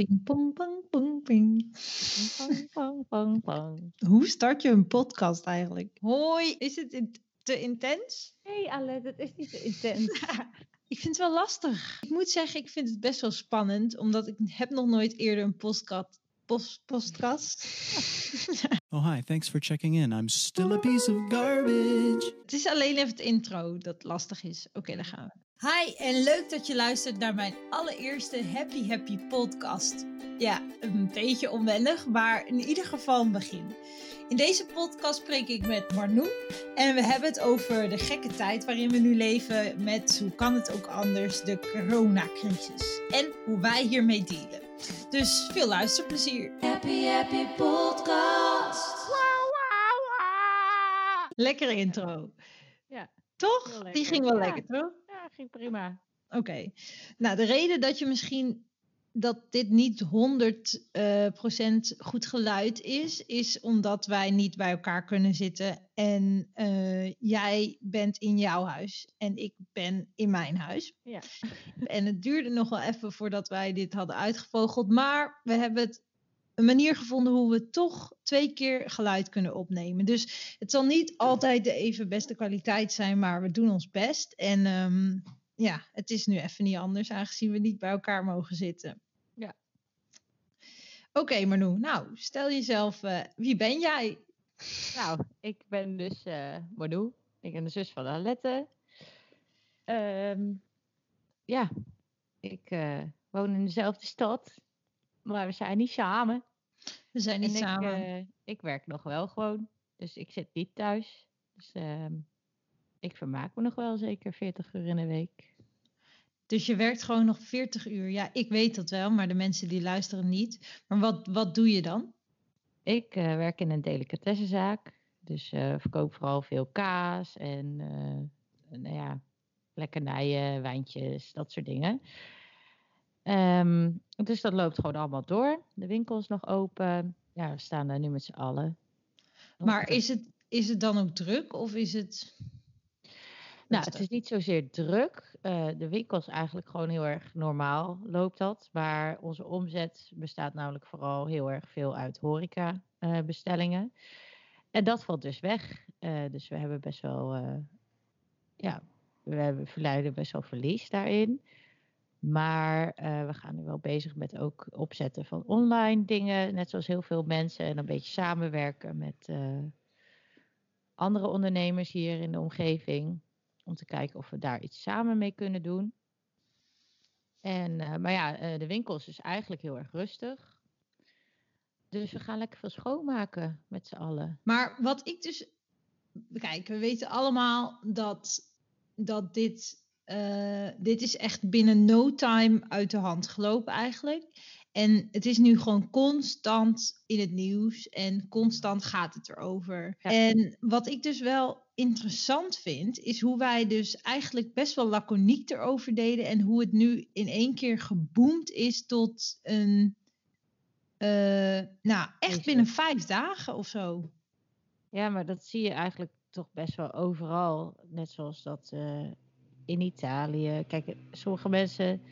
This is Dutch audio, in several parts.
Ping, pong, pong, pong, ping. Pang, pang, pang. Hoe start je een podcast eigenlijk? Hoi, is het in- te intens? Hey Alet, het is niet te intens. Ik vind het wel lastig. Ik moet zeggen, ik vind het best wel spannend, omdat ik heb nog nooit eerder een podcast. Post, podcast. Oh, hi. Thanks for checking in. I'm still a piece of garbage. Het is alleen even het intro dat lastig is. Oké, daar gaan we. Hi en leuk dat je luistert naar mijn allereerste Happy Happy podcast. Ja, een beetje onwennig, maar in ieder geval een begin. In deze podcast spreek ik met Marnou en we hebben het over de gekke tijd waarin we nu leven met, hoe kan het ook anders, de coronacrisis. En hoe wij hiermee dealen. Dus veel luisterplezier. Happy Happy Podcast. Lekkere intro. Ja, Toch? Die ging wel Ja. lekker, toch? Ging prima. Oké. Nou, de reden dat je misschien dat dit niet 100% eh, procent goed geluid is, is omdat wij niet bij elkaar kunnen zitten. En eh, jij bent in jouw huis en ik ben in mijn huis. Ja. En het duurde nog wel even voordat wij dit hadden uitgevogeld. Maar we hebben het een manier gevonden hoe we toch twee keer geluid kunnen opnemen. Dus het zal niet altijd de even beste kwaliteit zijn, maar we doen ons best. En ehm, ja, het is nu even niet anders, aangezien we niet bij elkaar mogen zitten. Ja. Oké, Marnou. Nou, stel jezelf, eh, wie ben jij? Nou, ik ben dus eh Marnou. Ik ben de zus van Alette. Ehm, ja, ik eh, woon in dezelfde stad. Maar we zijn niet samen. We zijn niet en ik, samen. eh, ik werk nog wel gewoon. Dus ik zit niet thuis. Dus ehm, ik vermaak me nog wel zeker 40 uur in de week. Dus je werkt gewoon nog 40 uur. Ja, ik weet dat wel, maar de mensen die luisteren niet. Maar wat, wat doe je dan? Ik eh, werk in een delicatessenzaak. Dus eh verkoop vooral veel kaas en nou ja, lekkernijen, wijntjes, dat soort dingen. Ehm, dus dat loopt gewoon allemaal door. De winkel is nog open. Ja, we staan er nu met z'n allen. Maar is het, is het dan ook druk of is het... Nou, het is niet zozeer druk. Eh, de winkel is eigenlijk gewoon heel erg normaal, loopt dat. Maar onze omzet bestaat namelijk vooral heel erg veel uit horeca eh. En dat valt dus weg. Eh, dus we hebben best wel, ja, we hebben verleiden best wel verlies daarin. Maar eh, we gaan nu wel bezig met ook opzetten van online dingen. Net zoals heel veel mensen. En een beetje samenwerken met eh, andere ondernemers hier in de omgeving. Om te kijken of we daar iets samen mee kunnen doen. En, eh, maar ja, de winkel is eigenlijk heel erg rustig. Dus we gaan lekker veel schoonmaken met z'n allen. Maar wat ik dus... Kijk, we weten allemaal dat, dat dit... eh, dit is echt binnen no time uit de hand gelopen eigenlijk. En het is nu gewoon constant in het nieuws en constant gaat het erover. Ja. En wat ik dus wel interessant vind, is hoe wij dus eigenlijk best wel laconiek erover deden en hoe het nu in één keer geboomd is tot een, eh, nou echt binnen vijf dagen of zo. Ja, maar dat zie je eigenlijk toch best wel overal. Net zoals dat eh, in Italië. Kijk, sommige mensen,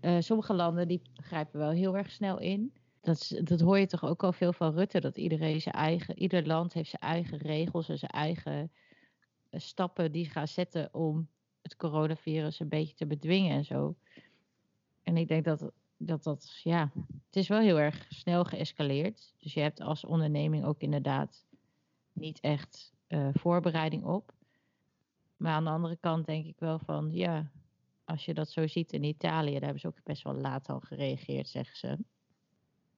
eh, sommige landen, die grijpen wel heel erg snel in. Dat, dat hoor je toch ook al veel van Rutte. Dat iedereen zijn eigen, ieder land heeft zijn eigen regels en zijn eigen eh, stappen die gaan zetten om het coronavirus een beetje te bedwingen en zo. En ik denk dat dat, dat ja, het is wel heel erg snel geëscaleerd. Dus je hebt als onderneming ook inderdaad niet echt eh, voorbereiding op. Maar aan de andere kant denk ik wel van, ja, als je dat zo ziet in Italië, daar hebben ze ook best wel laat al gereageerd, zeggen ze.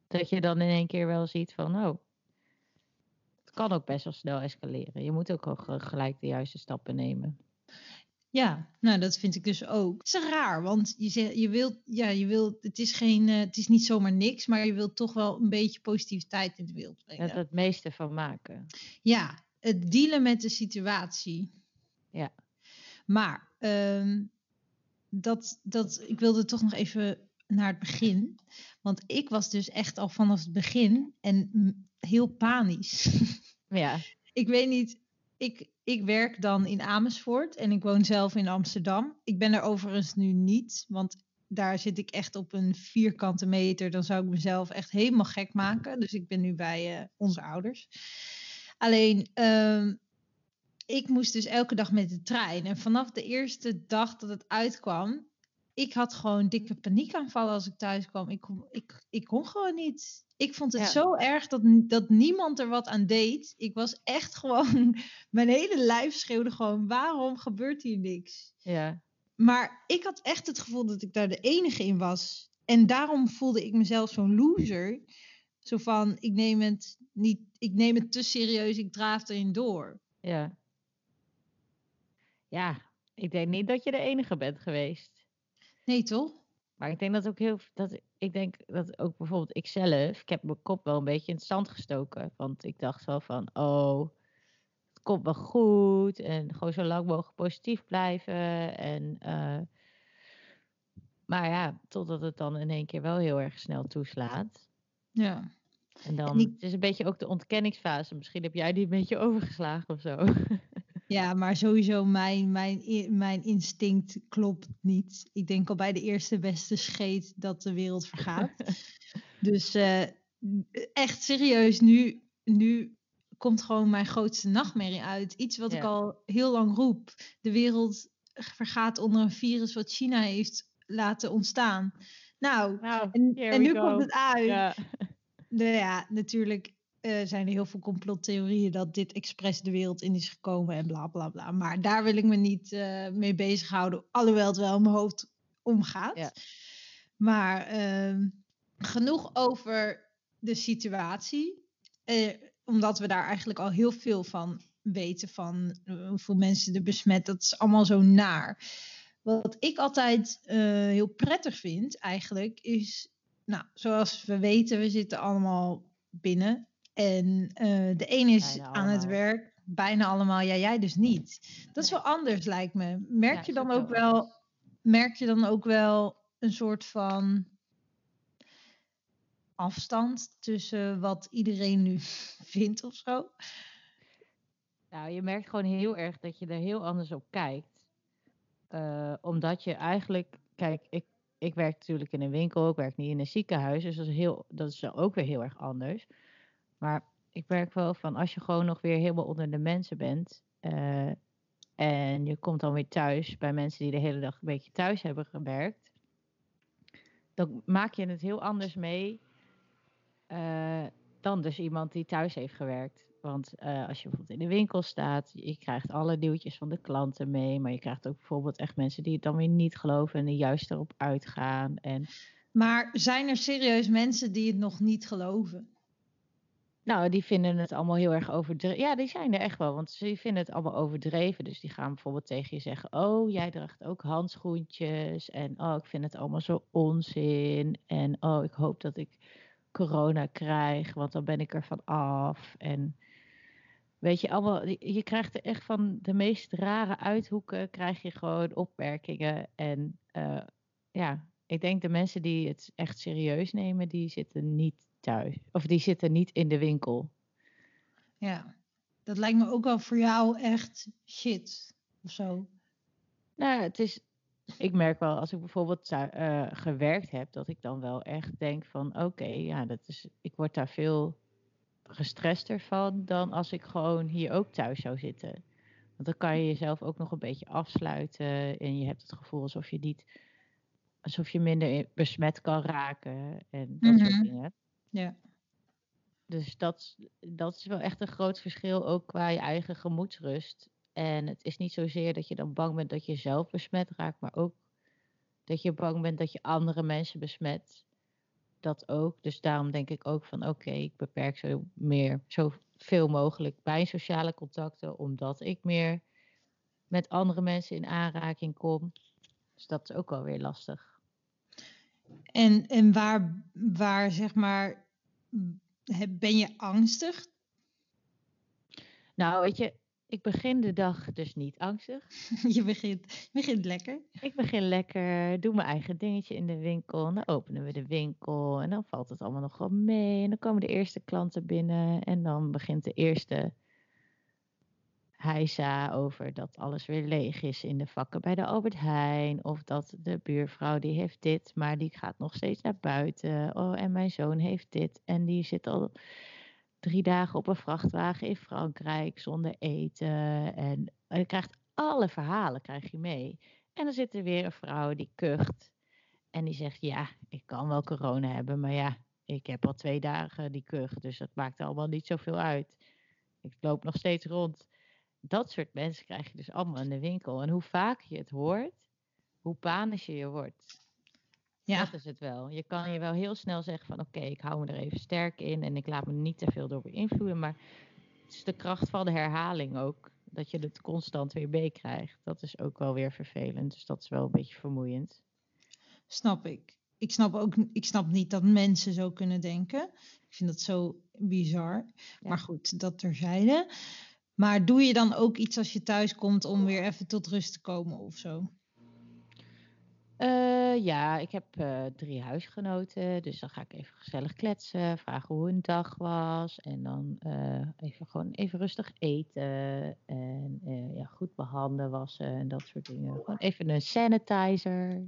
Dat je dan in één keer wel ziet van, oh, het kan ook best wel snel escaleren. Je moet ook ge- gelijk de juiste stappen nemen. Ja, nou dat vind ik dus ook. Het is raar, want je, zegt, je wilt, ja, je wilt, het is geen, eh, het is niet zomaar niks, maar je wilt toch wel een beetje positiviteit in de wereld brengen. Er het meeste van maken. Ja, het dealen met de situatie. Ja. Maar ehm, dat, dat, ik wilde toch nog even naar het begin. Want ik was dus echt al vanaf het begin en heel panisch. Ja, ik weet niet, ik, ik werk dan in Amersfoort en ik woon zelf in Amsterdam. Ik ben er overigens nu niet, want daar zit ik echt op een vierkante meter. Dan zou ik mezelf echt helemaal gek maken. Dus ik ben nu bij uh, onze ouders. Alleen, uh, ik moest dus elke dag met de trein. En vanaf de eerste dag dat het uitkwam, ik had gewoon dikke paniekaanvallen als ik thuis kwam. Ik, ik, ik kon gewoon niet. Ik vond het zo erg dat, dat niemand er wat aan deed. Ik was echt gewoon, mijn hele lijf schreeuwde gewoon, waarom gebeurt hier niks? Ja. Maar ik had echt het gevoel dat ik daar de enige in was. En daarom voelde ik mezelf zo'n loser. Zo van, ik neem het, niet, ik neem het te serieus, ik draaf erin door. Ja. Ja, ik denk niet dat je de enige bent geweest. Nee, toch? Maar ik denk dat ook heel. Dat, ik denk dat ook bijvoorbeeld ikzelf. Ik heb mijn kop wel een beetje in het zand gestoken. Want ik dacht wel van. Oh, het komt wel goed. En gewoon zo lang mogelijk positief blijven. En. Uh, maar ja, totdat het dan in één keer wel heel erg snel toeslaat. Ja. En dan. Het is een beetje ook de ontkenningsfase. Misschien heb jij die een beetje overgeslagen of zo. Ja, maar sowieso mijn, mijn, mijn instinct klopt niet. Ik denk al bij de eerste beste scheet dat de wereld vergaat. dus uh, echt serieus, nu, nu komt gewoon mijn grootste nachtmerrie uit. Iets wat ik al heel lang roep. De wereld vergaat onder een virus wat China heeft laten ontstaan. Nou, nou en, en nu komt het uit. Ja. Nou ja, natuurlijk uh, zijn er heel veel complottheorieën dat dit expres de wereld in is gekomen en bla bla bla. Maar daar wil ik me niet uh, mee bezighouden, alhoewel het wel in mijn hoofd omgaat. Ja. Maar uh, genoeg over de situatie, uh, omdat we daar eigenlijk al heel veel van weten van hoeveel mensen er besmet. Dat is allemaal zo naar. Wat ik altijd heel prettig vind eigenlijk is, nou, zoals we weten, we zitten allemaal binnen en uh, de een is aan het werk, bijna allemaal, ja, jij dus niet. Dat is wel anders, lijkt me. Merk je dan ook wel, merk je dan ook wel een soort van afstand tussen wat iedereen nu vindt of zo? Nou, je merkt gewoon heel erg dat je er heel anders op kijkt. Uh, omdat je eigenlijk, kijk, ik, ik werk natuurlijk in een winkel, ik werk niet in een ziekenhuis, dus dat is, heel, dat is ook weer heel erg anders. Maar ik merk wel van als je gewoon nog weer helemaal onder de mensen bent. Uh, en je komt dan weer thuis bij mensen die de hele dag een beetje thuis hebben gewerkt. Dan maak je het heel anders mee uh, dan dus iemand die thuis heeft gewerkt. Want uh, als je bijvoorbeeld in de winkel staat, je krijgt alle nieuwtjes van de klanten mee. Maar je krijgt ook bijvoorbeeld echt mensen die het dan weer niet geloven en juist erop uitgaan. En... Maar zijn er serieus mensen die het nog niet geloven? Nou, die vinden het allemaal heel erg overdreven. Ja, die zijn er echt wel, want ze vinden het allemaal overdreven. Dus die gaan bijvoorbeeld tegen je zeggen: Oh, jij draagt ook handschoentjes. En oh, ik vind het allemaal zo onzin. En oh, ik hoop dat ik corona krijg, want dan ben ik er van af. En weet je, allemaal, je krijgt er echt van de meest rare uithoeken, krijg je gewoon opmerkingen. En uh, ja, ik denk de mensen die het echt serieus nemen, die zitten niet thuis. Of die zitten niet in de winkel. Ja, dat lijkt me ook wel voor jou echt shit of zo. Nou, het is. Ik merk wel als ik bijvoorbeeld uh, gewerkt heb, dat ik dan wel echt denk van oké, ja, dat is. Ik word daar veel gestrester van dan als ik gewoon hier ook thuis zou zitten. Want dan kan je jezelf ook nog een beetje afsluiten en je hebt het gevoel alsof je niet, alsof je minder besmet kan raken en dat soort mhm. dingen. Ja. Dus dat, dat is wel echt een groot verschil ook qua je eigen gemoedsrust. En het is niet zozeer dat je dan bang bent dat je zelf besmet raakt, maar ook dat je bang bent dat je andere mensen besmet. Dat ook. Dus daarom denk ik ook van oké, ik beperk zo meer, zoveel mogelijk bij sociale contacten, omdat ik meer met andere mensen in aanraking kom. Dus dat is ook wel weer lastig. En, en waar, waar zeg maar ben je angstig? Nou, weet je, ik begin de dag dus niet angstig. je begint, begint lekker. Ik begin lekker, doe mijn eigen dingetje in de winkel. En dan openen we de winkel en dan valt het allemaal nog wel mee. En dan komen de eerste klanten binnen en dan begint de eerste heisa over dat alles weer leeg is in de vakken bij de Albert Heijn. Of dat de buurvrouw die heeft dit, maar die gaat nog steeds naar buiten. Oh, en mijn zoon heeft dit. En die zit al drie dagen op een vrachtwagen in Frankrijk zonder eten. En, en je krijgt alle verhalen krijg je mee. En dan zit er weer een vrouw die kucht. En die zegt, ja, ik kan wel corona hebben, maar ja, ik heb al twee dagen die kucht. Dus dat maakt allemaal niet zoveel uit. Ik loop nog steeds rond. Dat soort mensen krijg je dus allemaal in de winkel. En hoe vaak je het hoort, hoe panischer je wordt. Ja. Dat is het wel. Je kan je wel heel snel zeggen van oké, ik hou me er even sterk in en ik laat me niet te veel door beïnvloeden. Maar het is de kracht van de herhaling ook. Dat je het constant weer meekrijgt. Dat is ook wel weer vervelend. Dus dat is wel een beetje vermoeiend. Snap ik. Ik snap ook ik snap niet dat mensen zo kunnen denken. Ik vind dat zo bizar. Maar goed, dat terzijde. Maar doe je dan ook iets als je thuis komt om weer even tot rust te komen of zo? Uh, ja, ik heb uh, drie huisgenoten, dus dan ga ik even gezellig kletsen, vragen hoe hun dag was en dan uh, even gewoon even rustig eten en ja, goed behandelen, wassen en dat soort dingen. Gewoon even een sanitizer.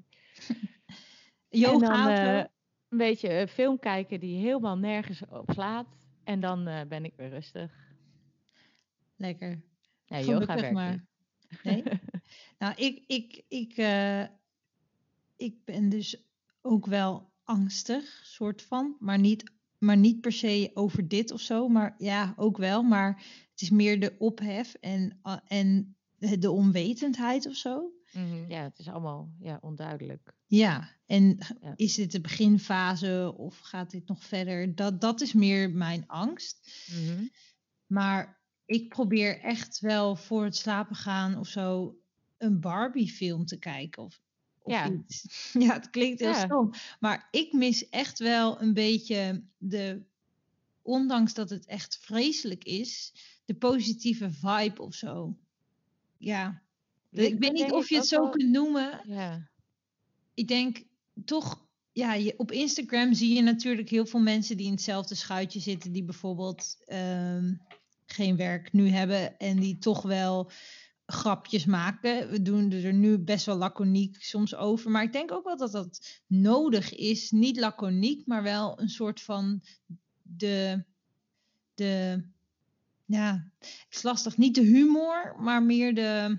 Yoga. En dan een beetje film kijken die helemaal nergens op slaat en dan ben ik weer rustig. Lekker. Ja, yoga werkt maar. Nee? nou, ik, ik, ik, uh, ik ben dus ook wel angstig, soort van. Maar niet, maar niet per se over dit of zo. Maar ja, ook wel. Maar het is meer de ophef en, uh, en de onwetendheid of zo. Mm-hmm. Ja, het is allemaal ja, onduidelijk. Ja, en ja. is dit de beginfase of gaat dit nog verder? Dat, dat is meer mijn angst. Mm-hmm. Maar ik probeer echt wel voor het slapen gaan of zo een Barbie film te kijken. Of, of ja. iets. Ja, het klinkt heel ja. stom. Maar ik mis echt wel een beetje de, ondanks dat het echt vreselijk is, de positieve vibe of zo. Ja. Ik, ik weet niet of je het zo wel... kunt noemen. Ja. Ik denk toch ja, je, op Instagram zie je natuurlijk heel veel mensen die in hetzelfde schuitje zitten, die bijvoorbeeld um, geen werk nu hebben en die toch wel grapjes maken. We doen er nu best wel laconiek soms over, maar ik denk ook wel dat dat nodig is. Niet laconiek, maar wel een soort van de, de ja, het is lastig, niet de humor, maar meer de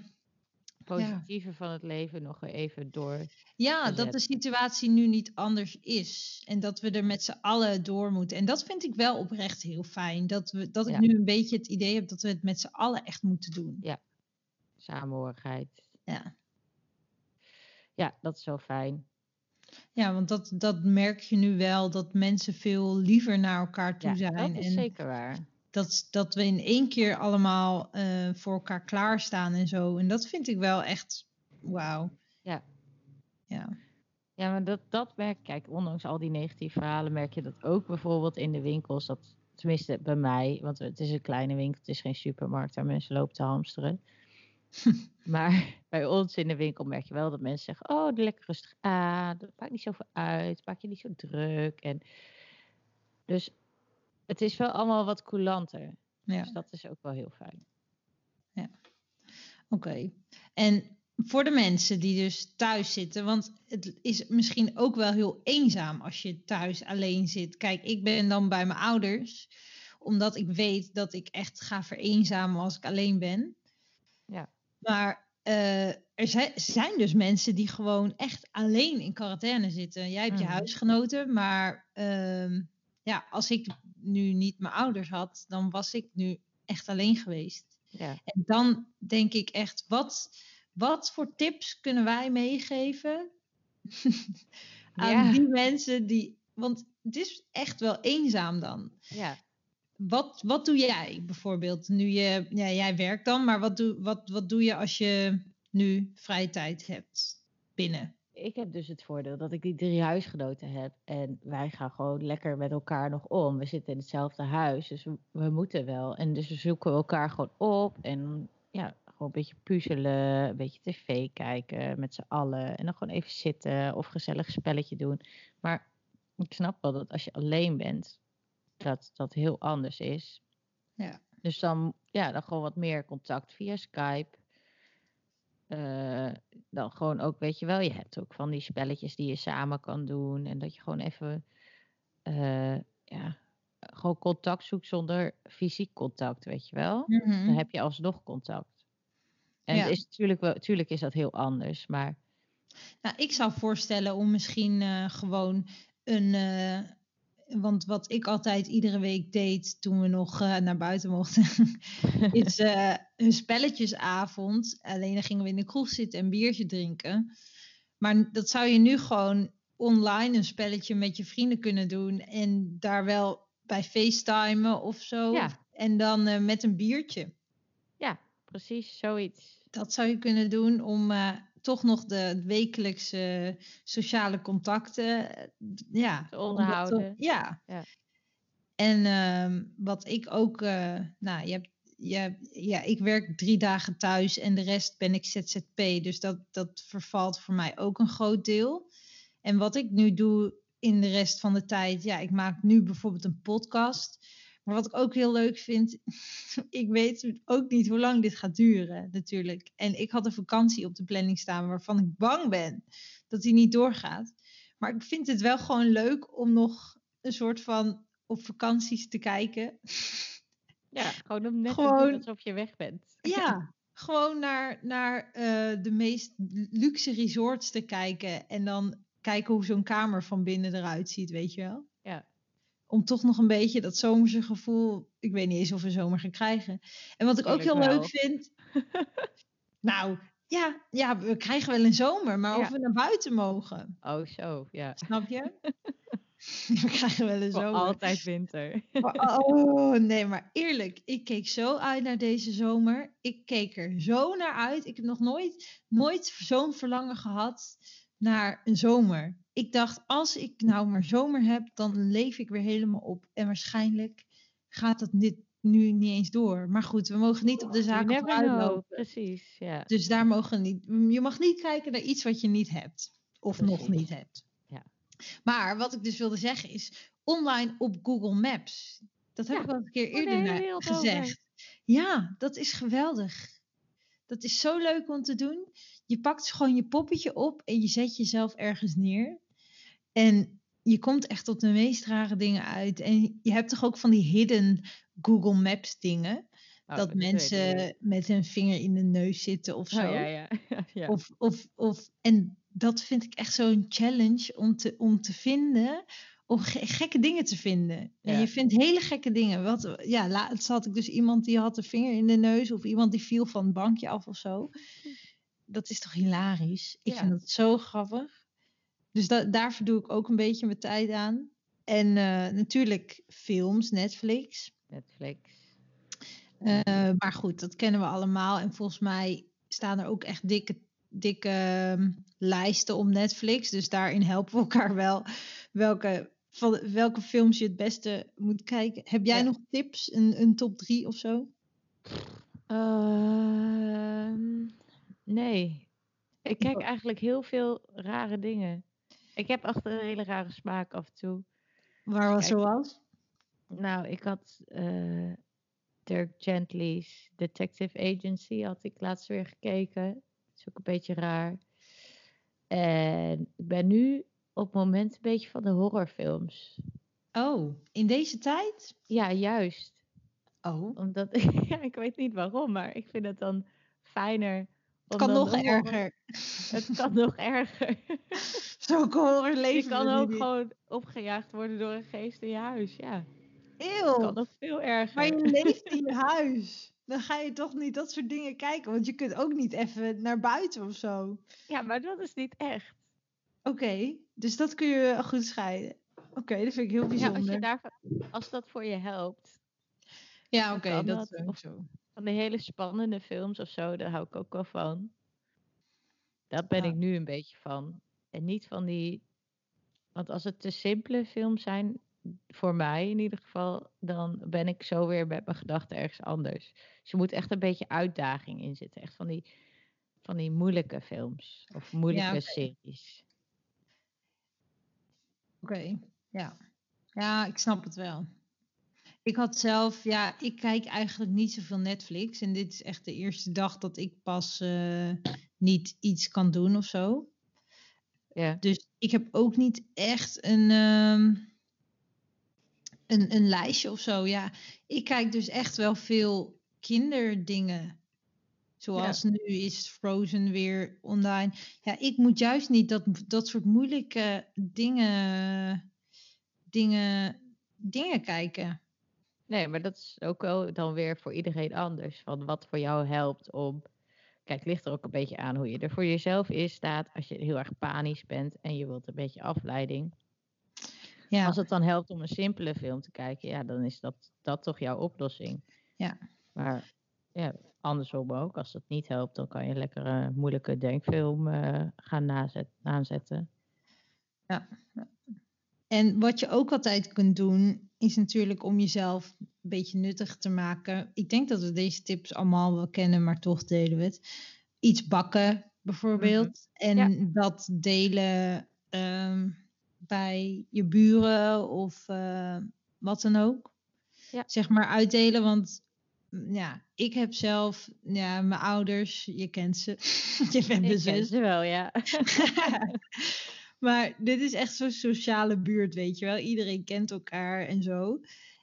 positieve ja. van het leven nog even door. Ja, dat de situatie nu niet anders is. En dat we er met z'n allen door moeten. En dat vind ik wel oprecht heel fijn. Dat, we, dat ik ja. nu een beetje het idee heb dat we het met z'n allen echt moeten doen. Ja, samenhorigheid. Ja. Ja, dat is zo fijn. Ja, want dat, dat merk je nu wel, dat mensen veel liever naar elkaar toe ja, zijn. Dat is en zeker waar dat, dat we in één keer allemaal uh, voor elkaar klaarstaan en zo. En dat vind ik wel echt wauw. Ja. Ja. Ja, maar dat, dat merk Kijk, ondanks al die negatieve verhalen merk je dat ook bijvoorbeeld in de winkels. Dat, tenminste bij mij, want het is een kleine winkel, het is geen supermarkt waar mensen lopen te hamsteren. maar bij ons in de winkel merk je wel dat mensen zeggen: Oh, lekker rustig aan. Dat maakt niet zoveel uit. Maak je niet zo druk. En dus het is wel allemaal wat coulanter. Ja. Dus dat is ook wel heel fijn. Ja, oké. Okay. En voor de mensen die dus thuis zitten, want het is misschien ook wel heel eenzaam als je thuis alleen zit. Kijk, ik ben dan bij mijn ouders, omdat ik weet dat ik echt ga vereenzamen als ik alleen ben. Ja. Maar uh, er zijn dus mensen die gewoon echt alleen in quarantaine zitten. Jij hebt mm. je huisgenoten, maar uh, ja, als ik nu niet mijn ouders had, dan was ik nu echt alleen geweest. Ja. En dan denk ik echt, wat, wat voor tips kunnen wij meegeven aan ja. die mensen die. Want het is echt wel eenzaam dan. Ja. Wat, wat doe jij bijvoorbeeld? Nu je, ja, jij werkt dan, maar wat doe, wat, wat doe je als je nu vrije tijd hebt binnen? Ik heb dus het voordeel dat ik die drie huisgenoten heb. En wij gaan gewoon lekker met elkaar nog om. We zitten in hetzelfde huis, dus we, we moeten wel. En dus we zoeken elkaar gewoon op. En ja, gewoon een beetje puzzelen, een beetje tv kijken met z'n allen. En dan gewoon even zitten of gezellig spelletje doen. Maar ik snap wel dat als je alleen bent, dat dat heel anders is. Ja. Dus dan, ja, dan gewoon wat meer contact via Skype. Eh, dan gewoon ook, weet je wel, je hebt ook van die spelletjes die je samen kan doen. En dat je gewoon even, eh, ja, gewoon contact zoekt zonder fysiek contact, weet je wel. Mhm. Dan heb je alsnog contact. En Ja. het is natuurlijk wel, natuurlijk is dat heel anders, maar Nou, ik zou voorstellen om misschien eh, gewoon een. Want wat ik altijd iedere week deed toen we nog eh, naar buiten mochten, is eh, een spelletjesavond. Alleen dan gingen we in de kroeg zitten en biertje drinken. Maar dat zou je nu gewoon online een spelletje met je vrienden kunnen doen. En daar wel bij FaceTimen of zo. Ja. En dan eh, met een biertje. ja, precies, zoiets. Dat zou je kunnen doen om toch nog de wekelijkse sociale contacten eh, ja, onderhouden. ja. Ja. En ehm, wat ik ook, eh, nou, je hebt, je, ja, ik werk drie dagen thuis en de rest ben ik ZZP. Dus dat, dat vervalt voor mij ook een groot deel. En wat ik nu doe in de rest van de tijd, ja, ik maak nu bijvoorbeeld een podcast. Maar wat ik ook heel leuk vind, ik weet ook niet hoe lang dit gaat duren, natuurlijk. En ik had een vakantie op de planning staan waarvan ik bang ben dat die niet doorgaat. Maar ik vind het wel gewoon leuk om nog een soort van op vakanties te kijken. Ja, gewoon om net te doen alsof je weg bent. Ja, gewoon naar, naar eh, de meest luxe resorts te kijken. En dan kijken hoe zo'n kamer van binnen eruit ziet, weet je wel. Ja. Om toch nog een beetje dat zomerse gevoel. Ik weet niet eens of we zomer gaan krijgen. En wat ik ook heel wel. leuk vind. nou, ja, ja, we krijgen wel een zomer, maar of we naar buiten mogen. Oh, zo, ja. Snap je? we krijgen wel een Voor zomer. altijd winter. Oh, nee, maar eerlijk, ik keek zo uit naar deze zomer. Ik keek er zo naar uit. Ik heb nog nooit, nooit zo'n verlangen gehad naar een zomer. Ik dacht, als ik nou maar zomer heb, dan leef ik weer helemaal op. En waarschijnlijk gaat dat dit nu niet eens door. Maar goed, we mogen niet op de never know. vooruitlopen. Precies, ja. Dus daar mogen niet. Je mag niet kijken naar iets wat je niet hebt. Of nog niet hebt. Ja. Maar wat ik dus wilde zeggen is, online op Google Maps. Dat heb Ja, ik al een keer de eerder gezegd. Ja, dat is geweldig. Dat is zo leuk om te doen. Je pakt gewoon je poppetje op en je zet jezelf ergens neer. En je komt echt tot de meest rare dingen uit. En je hebt toch ook van die hidden Google Maps dingen. Oh, dat weet mensen met hun vinger in de neus zitten of zo. Oh, ja, ja. ja. Of, of, of, en dat vind ik echt zo'n challenge om te, om te vinden, om ge- gekke dingen te vinden. En je vindt hele gekke dingen. Wat, ja, laatst had ik dus iemand die had een vinger in de neus of iemand die viel van het bankje af of zo. Dat is toch hilarisch? Ik vind dat zo grappig. Dus da daar verdoe ik ook een beetje mijn tijd aan. En eh, natuurlijk films, Netflix. Netflix. Eh, maar goed, dat kennen we allemaal. En volgens mij staan er ook echt dikke, dikke ehm, lijsten op Netflix. Dus daarin helpen we elkaar wel welke, van, welke films je het beste moet kijken. Heb jij Ja. nog tips? Een, een top drie of zo? Ehm, nee. Ik kijk eigenlijk heel veel rare dingen. Ik heb echt een hele rare smaak af en toe. Waar was Kijk. zoals? Nou, ik had eh, Dirk Gently's Detective Agency had ik laatst weer gekeken. Dat is ook een beetje raar. En ik ben nu op het moment een beetje van de horrorfilms. Oh, in deze tijd? Ja, juist. Oh. Omdat, ja, ik weet niet waarom, maar ik vind het dan fijner. Het kan nog erger. Het kan nog erger. Horror Je leven kan we ook gewoon opgejaagd worden door een geest in je huis. Ja, het Eeuw. kan nog veel erger. Maar je leeft in je huis. Dan ga je toch niet dat soort dingen kijken. Want je kunt ook niet even naar buiten of zo. Ja, maar dat is niet echt. Oké, dus dat kun je goed scheiden. Oké, dat vind ik heel Ja, bijzonder. als, je daarvan, als dat voor je helpt. Ja, oké, kan dat dat. is ook zo. Van de hele spannende films of zo, daar hou ik ook wel van. Dat ben Ja. ik nu een beetje van. En niet van die. Want als het te simpele films zijn, voor mij in ieder geval, dan ben ik zo weer met mijn gedachten ergens anders. Dus je moet echt een beetje uitdaging in zitten. Echt van die, van die moeilijke films of moeilijke series. Oké, ja. Ja, ik snap het wel. Ik had zelf, ja, ik kijk eigenlijk niet zoveel Netflix. En dit is echt de eerste dag dat ik pas eh, niet iets kan doen of zo. Ja. Dus ik heb ook niet echt een, ehm, een, een lijstje of zo. Ja, ik kijk dus echt wel veel kinderdingen. Zoals nu is Frozen weer online. Ja, ik moet juist niet dat, dat soort moeilijke dingen, dingen, dingen kijken. Nee, maar dat is ook wel dan weer voor iedereen anders. Van wat voor jou helpt om. Kijk, het ligt er ook een beetje aan hoe je er voor jezelf in staat. Als je heel erg panisch bent en je wilt een beetje afleiding. Ja, Als het dan helpt om een simpele film te kijken, ja, dan is dat, dat toch jouw oplossing. Ja. Maar ja, andersom ook. Als dat niet helpt, dan kan je lekker een moeilijke denkfilm eh, gaan nazet, aanzetten. En wat je ook altijd kunt doen, is natuurlijk om jezelf een beetje nuttig te maken. Ik denk dat we deze tips allemaal wel kennen, maar toch delen we het. Iets bakken, bijvoorbeeld. En Ja. dat delen ehm, bij je buren of eh, wat dan ook. Ja. Zeg maar uitdelen, want mm, ja, ik heb zelf, ja, mijn ouders, je kent ze. je bent mijn Ik ken zus. ze wel, ja. maar dit is echt zo'n sociale buurt, weet je wel. Iedereen kent elkaar en zo.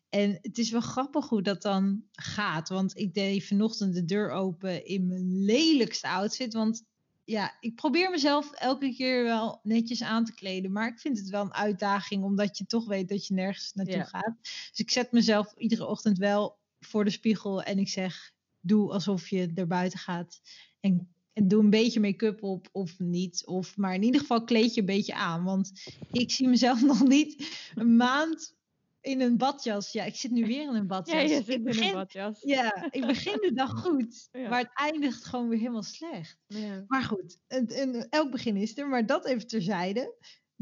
En het is wel grappig hoe dat dan gaat. Want ik deed vanochtend de deur open in mijn lelijkste outfit. Want ja, ik probeer mezelf elke keer wel netjes aan te kleden. Maar ik vind het wel een uitdaging, omdat je toch weet dat je nergens naartoe Ja. gaat. Dus ik zet mezelf iedere ochtend wel voor de spiegel en ik zeg: Doe alsof je er buiten gaat. En, en doe een beetje make-up op of niet. Of, maar in ieder geval kleed je een beetje aan. Want ik zie mezelf nog niet een maand in een badjas. Ja, ik zit nu weer in een badjas. Ja, je Ik in begin- een badjas. ja, ik begin de dag goed, Ja. maar het eindigt gewoon weer helemaal slecht. Ja. Maar goed, en, en elk begin is er, maar dat even terzijde.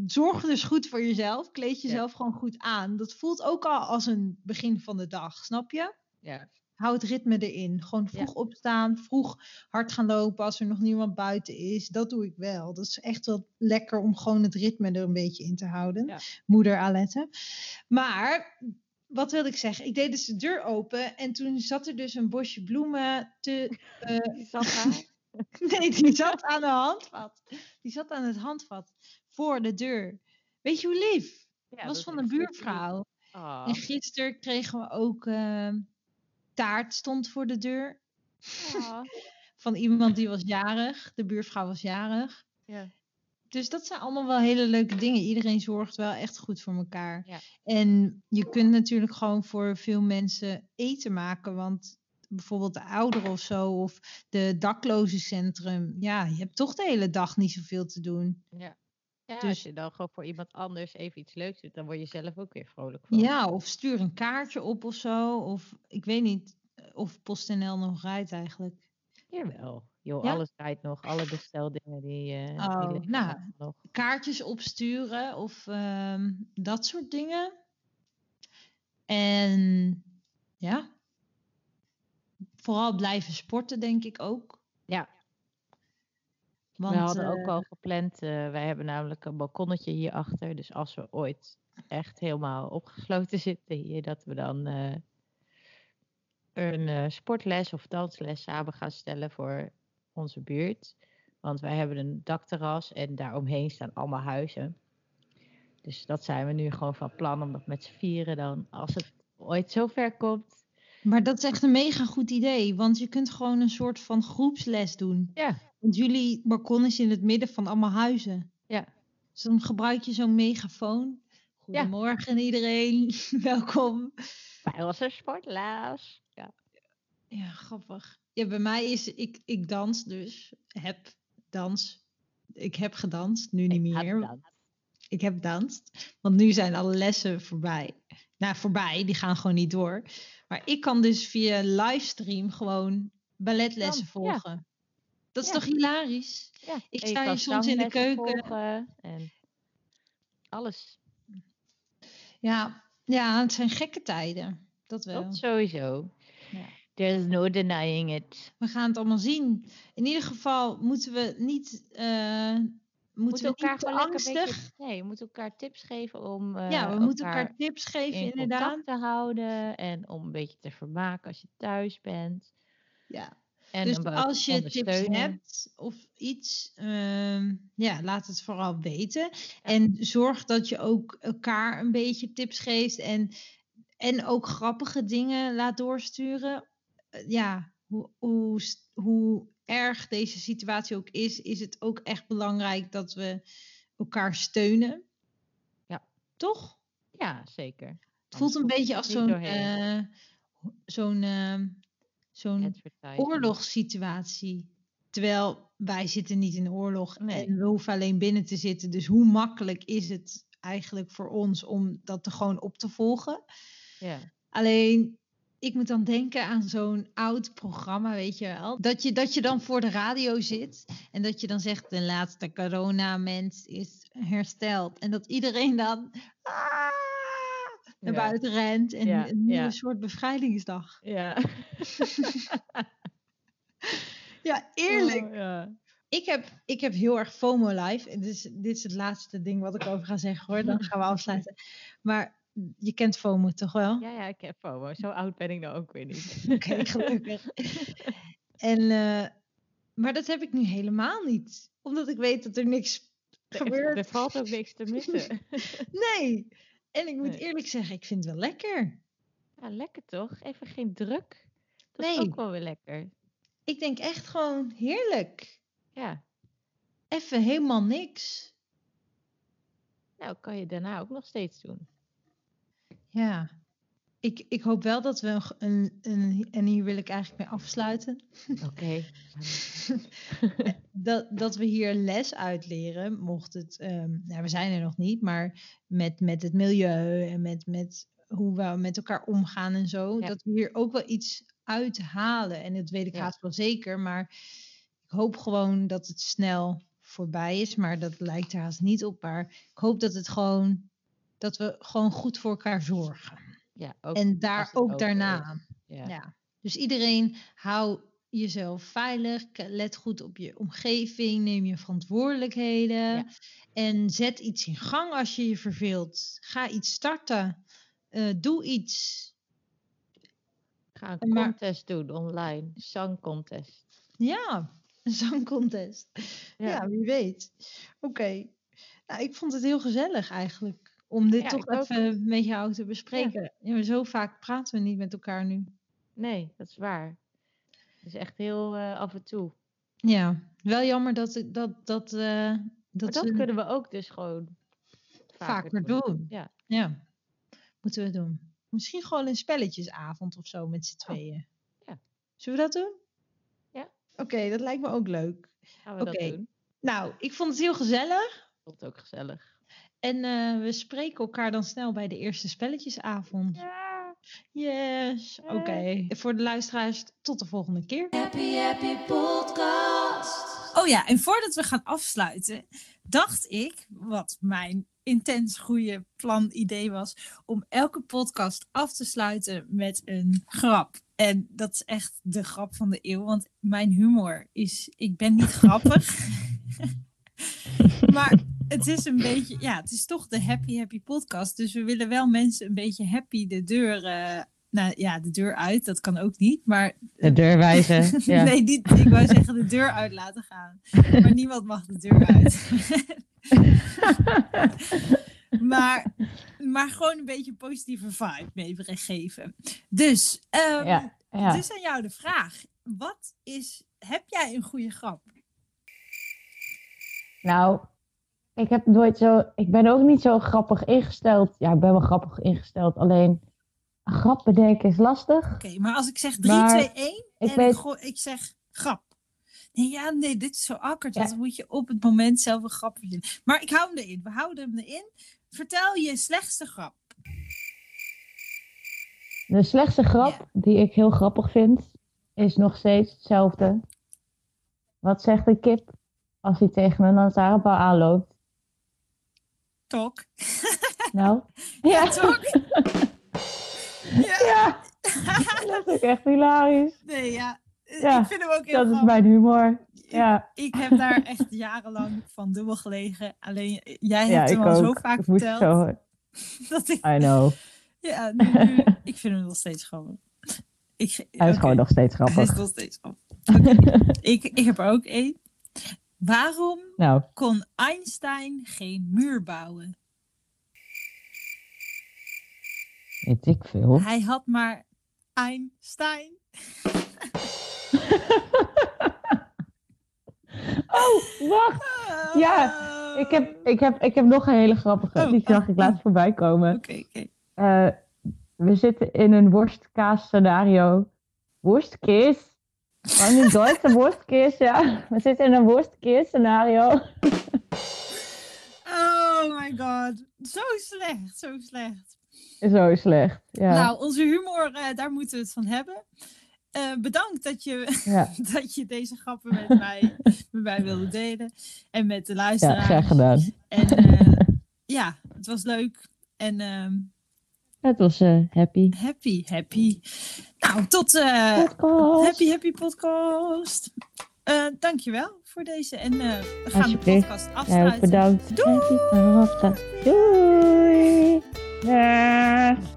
Zorg dus goed voor jezelf. Kleed jezelf gewoon goed aan. Dat voelt ook al als een begin van de dag, snap je? Ja. Hou het ritme erin. Gewoon vroeg opstaan, vroeg hard gaan lopen als er nog niemand buiten is. Dat doe ik wel. Dat is echt wel lekker om gewoon het ritme er een beetje in te houden. Ja. Moeder Alette. Maar wat wilde ik zeggen? Ik deed dus de deur open en toen zat er dus een bosje bloemen te. eh, Die zat daar. nee, die zat aan de handvat. Die zat aan het handvat voor de deur. Weet je hoe lief? Ja, Dat was is van een buurvrouw. Oh. En gisteren kregen we ook eh, taart stond voor de deur. Oh. Van iemand die was jarig. De buurvrouw was jarig. Ja. Dus dat zijn allemaal wel hele leuke dingen. Iedereen zorgt wel echt goed voor elkaar. Ja. En je kunt natuurlijk gewoon voor veel mensen eten maken. Want bijvoorbeeld de ouderen of zo, of de daklozencentrum. Ja, je hebt toch de hele dag niet zoveel te doen. Ja, als Dus- je dan gewoon voor iemand anders even iets leuks doet, dan word je zelf ook weer vrolijk van. Ja, of stuur een kaartje op of zo. Of ik weet niet of PostNL nog rijdt eigenlijk. Jawel. Joh, Ja? alles rijdt nog. Alle besteldingen die, eh Oh, liggen nou. nog. kaartjes opsturen of ehm, dat soort dingen. En ja, vooral blijven sporten, denk ik ook. Ja. Want we hadden eh, ook al gepland, eh, wij hebben namelijk een balkonnetje hierachter. Dus als we ooit echt helemaal opgesloten zitten hier, dat we dan eh, een eh, sportles of dansles samen gaan stellen voor onze buurt. Want wij hebben een dakterras en daaromheen staan allemaal huizen. Dus dat zijn we nu gewoon van plan om dat met z'n vieren dan, als het ooit zover komt. Maar dat is echt een mega goed idee, want je kunt gewoon een soort van groepsles doen. Ja, Want jullie balkon is in het midden van allemaal huizen. ja. Dus dan gebruik je zo'n megafoon. Goedemorgen iedereen, welkom. Bij onze sportles. Ja. Ja, grappig. Ja, bij mij is, ik, ik dans dus, heb dans. Ik heb gedanst, nu niet Ik meer. Ik heb danst, want nu zijn alle lessen voorbij. Nou, voorbij, die gaan gewoon niet door. Maar ik kan dus via livestream gewoon balletlessen Kan, ja. Dat is Ja. toch hilarisch? Ja, Ik sta hier soms in de keuken. en alles. Ja, ja, het zijn gekke tijden. Dat wel. Dat sowieso. Ja. There's no denying it. We gaan het allemaal zien. In ieder geval moeten we niet eh, moeten we elkaar niet angstig? beetje... Nee, we moeten elkaar tips geven om eh, Ja, we moeten elkaar tips geven, in inderdaad. te houden. En om een beetje te vermaken als je thuis bent. Ja. En Dus als je tips hebt of iets, ehm, ja, laat het vooral weten. En zorg dat je ook elkaar een beetje tips geeft en, en ook grappige dingen laat doorsturen. Eh, Ja, hoe, hoe, hoe erg deze situatie ook is, is het ook echt belangrijk dat we elkaar steunen. Ja. Toch? Ja, zeker. Het voelt een beetje als zo'n eh, zo'n ehm, zo'n oorlogssituatie. Terwijl wij zitten niet in oorlog Nee. en we hoeven alleen binnen te zitten. Dus hoe makkelijk is het eigenlijk voor ons om dat er gewoon op te volgen? Ja. Alleen, ik moet dan denken aan zo'n oud programma, weet je wel. Dat je, dat je dan voor de radio zit en dat je dan zegt, de laatste coronamens is hersteld. En dat iedereen dan ah, naar Ja. buiten rent en Ja, een nieuwe soort bevrijdingsdag. Ja. Ja, eerlijk. Oh, ja. Ik heb, ik heb heel erg FOMO live. En dit is, dit is het laatste ding wat ik over ga zeggen hoor. Dan gaan we afsluiten. Maar je kent FOMO toch wel? ja, ja, ik heb FOMO. Zo oud ben ik nou ook weer niet. Oké, gelukkig. En, eh, maar dat heb ik nu helemaal niet. Omdat ik weet dat er niks gebeurt. er valt ook niks te missen. Nee. En ik moet Nee. eerlijk zeggen, ik vind het wel lekker. Ja, lekker toch? Even geen druk. Dat is ook wel weer lekker. Ik denk echt gewoon heerlijk. Ja. Even helemaal niks. Nou, kan je daarna ook nog steeds doen. Ja. Ik, ik hoop wel dat we een, een. En hier wil ik eigenlijk mee afsluiten. Oké. dat, dat we hier les uitleren, mocht het, ehm, nou, we zijn er nog niet, maar met, met het milieu en met, met hoe we met elkaar omgaan en zo, Ja. dat we hier ook wel iets uithalen. En dat weet ik Ja. haast wel zeker, maar ik hoop gewoon dat het snel voorbij is, maar dat lijkt er haast niet op. Maar ik hoop dat het gewoon, dat we gewoon goed voor elkaar zorgen. Ja, ook en daar ook daarna. Ja. Ja. Dus iedereen hou jezelf veilig, let goed op je omgeving, neem je verantwoordelijkheden Ja. en zet iets in gang als je je verveelt. Ga iets starten, Eh, doe iets. Ga een Maar- contest doen online. Zangcontest. Ja, een zangcontest. Ja, Ja. wie weet. Oké. Nou, ik vond het heel gezellig eigenlijk om dit Ja, toch ik ook. even met jou te bespreken. Ja. zo vaak praten we niet met elkaar nu. Nee, dat is waar. Het is echt heel eh, af en toe. Ja, wel jammer dat ik- dat dat eh, Maar dat, dat we kunnen we ook dus gewoon vaker, vaker doen. Ja. Ja, moeten we doen. Misschien gewoon een spelletjesavond of zo met z'n tweeën. Ja. Zullen we dat doen? Ja. Oké, dat lijkt me ook leuk. Gaan we dat doen. Nou, ik vond het heel gezellig. Vond het ook gezellig. En eh, we spreken elkaar dan snel bij de eerste spelletjesavond. Ja. Yes. Oké. Voor de luisteraars, tot de volgende keer. Happy Happy Podcast. Oh ja, en voordat we gaan afsluiten, dacht ik, wat mijn intens goede plan idee was, om elke podcast af te sluiten met een grap. En dat is echt de grap van de eeuw, want mijn humor is, ik ben niet grappig. maar het is een beetje, ja, het is toch de Happy Happy podcast. Dus we willen wel mensen een beetje happy de deur, eh, nou ja, de deur uit. Dat kan ook niet, maar De deur wijzen. Ja. Nee, niet, ik wou zeggen de deur uit laten gaan. Maar niemand mag de deur uit. maar, maar gewoon een beetje een positieve vibe meegeven. Dus, Ja, ja. dus aan jou de vraag. Wat is, heb jij een goede grap? Nou, ik heb nooit zo. Ik ben ook niet zo grappig ingesteld. Ja, ik ben wel grappig ingesteld. Alleen een grap bedenken is lastig. Oké, maar als ik zeg 3, Maar 2, 1 en ik ik, weet- gooi- ik zeg grap. Nee, ja, nee, dit is zo. Ja. want Dan moet je op het moment zelf een grap verzinnen. Maar ik hou hem erin. We houden hem erin. Vertel je slechtste grap. De slechtste grap die ik heel grappig vind, is nog steeds hetzelfde. Wat zegt een kip als hij tegen een lantaarnpaal aanloopt? Nou, ja, ja. ja. dat is ook echt hilarisch. Nee, ja. Ja, ik vind hem ook heel Dat is grappig. mijn humor. Ja. Ik heb daar echt jarenlang van dubbel gelegen. Alleen jij hebt hem al zo vaak Ik verteld. zo... Dat ik, I know. ja, nu, nu- ik vind hem nog steeds gewoon. Ik, Hij is gewoon nog steeds Hij is grappig. nog steeds grappig. Ik, ik heb er ook één. Waarom Nou, kon Einstein geen muur bouwen? weet ik veel. Hij had maar Einstein. Oh, wacht. Ja, Ik heb, ik, heb, ik heb nog een hele grappige. Oh, Die zag oh, ik laatst voorbij komen. Oké, oké. Eh, we zitten in een worstkaas scenario. Van in Duits een worstkäse, ja. We zitten in een worstkäse scenario. Oh my god. Zo slecht, zo slecht. Zo slecht. Ja. Nou, onze humor, eh, daar moeten we het van hebben. Eh, bedankt dat je, ja. dat je deze grappen met mij, met mij wilde delen. En met de ja, luisteraars. graag gedaan. En eh, ja, het was leuk. En ehm, Het was eh, happy. happy, happy. Nou, tot eh, Podcast. Happy Happy Podcast. Eh dankjewel voor deze. En we gaan de podcast afsluiten. bedankt. Doei. Doei. Doei.